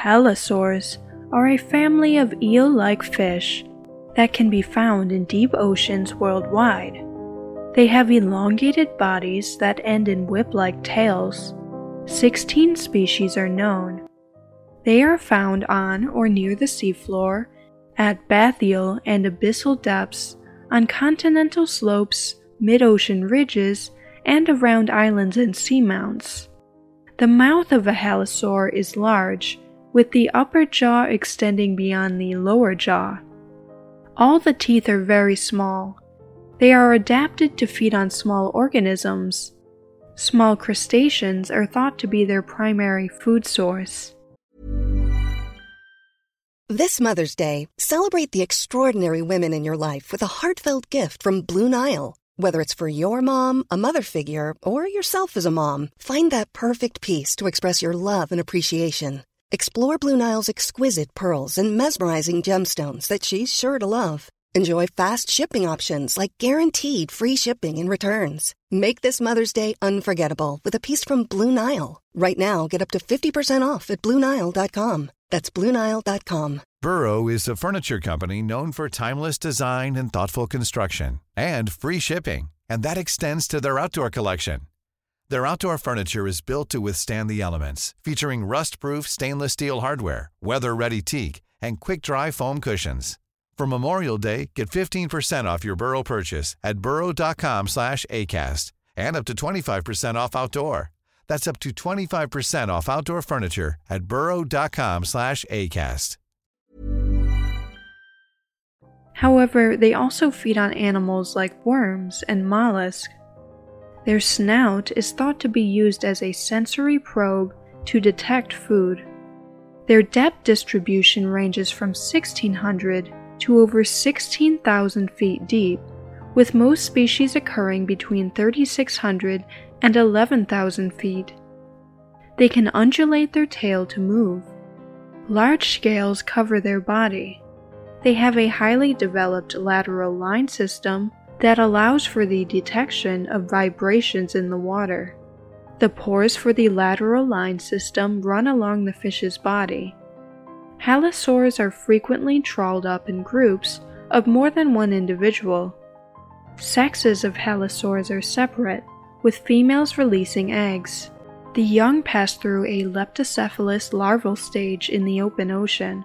Halosaurs are a family of eel like fish that can be found in deep oceans worldwide. They have elongated bodies that end in whip like tails. 16 species are known. They are found on or near the seafloor, at bathyal and abyssal depths, on continental slopes, mid ocean ridges, and around islands and seamounts. The mouth of a halosaur is large, with the upper jaw extending beyond the lower jaw. All the teeth are very small. They are adapted to feed on small organisms. Small crustaceans are thought to be their primary food source. This Mother's Day, celebrate the extraordinary women in your life with a heartfelt gift from Blue Nile. Whether it's for your mom, a mother figure, or yourself as a mom, find that perfect piece to express your love and appreciation. Explore Blue Nile's exquisite pearls and mesmerizing gemstones that she's sure to love. Enjoy fast shipping options like guaranteed free shipping and returns. Make this Mother's Day unforgettable with a piece from Blue Nile. Right now, get up to 50% off at BlueNile.com. That's BlueNile.com. Burrow is a furniture company known for timeless design and thoughtful construction and free shipping, and that extends to their outdoor collection. Their outdoor furniture is built to withstand the elements, featuring rust-proof stainless steel hardware, weather-ready teak, and quick-dry foam cushions. For Memorial Day, get 15% off your Burrow purchase at burrow.com slash ACAST and up to 25% off outdoor. That's up to 25% off outdoor furniture at burrow.com slash ACAST. However, they also feed on animals like worms and mollusks. Their snout is thought to be used as a sensory probe to detect food. Their depth distribution ranges from 1600 to over 16,000 feet deep, with most species occurring between 3,600 and 11,000 feet. They can undulate their tail to move. Large scales cover their body. They have a highly developed lateral line system that allows for the detection of vibrations in the water. The pores for the lateral line system run along the fish's body. Halosaurs are frequently trawled up in groups of more than one individual. Sexes of halosaurs are separate, with females releasing eggs. The young pass through a leptocephalous larval stage in the open ocean.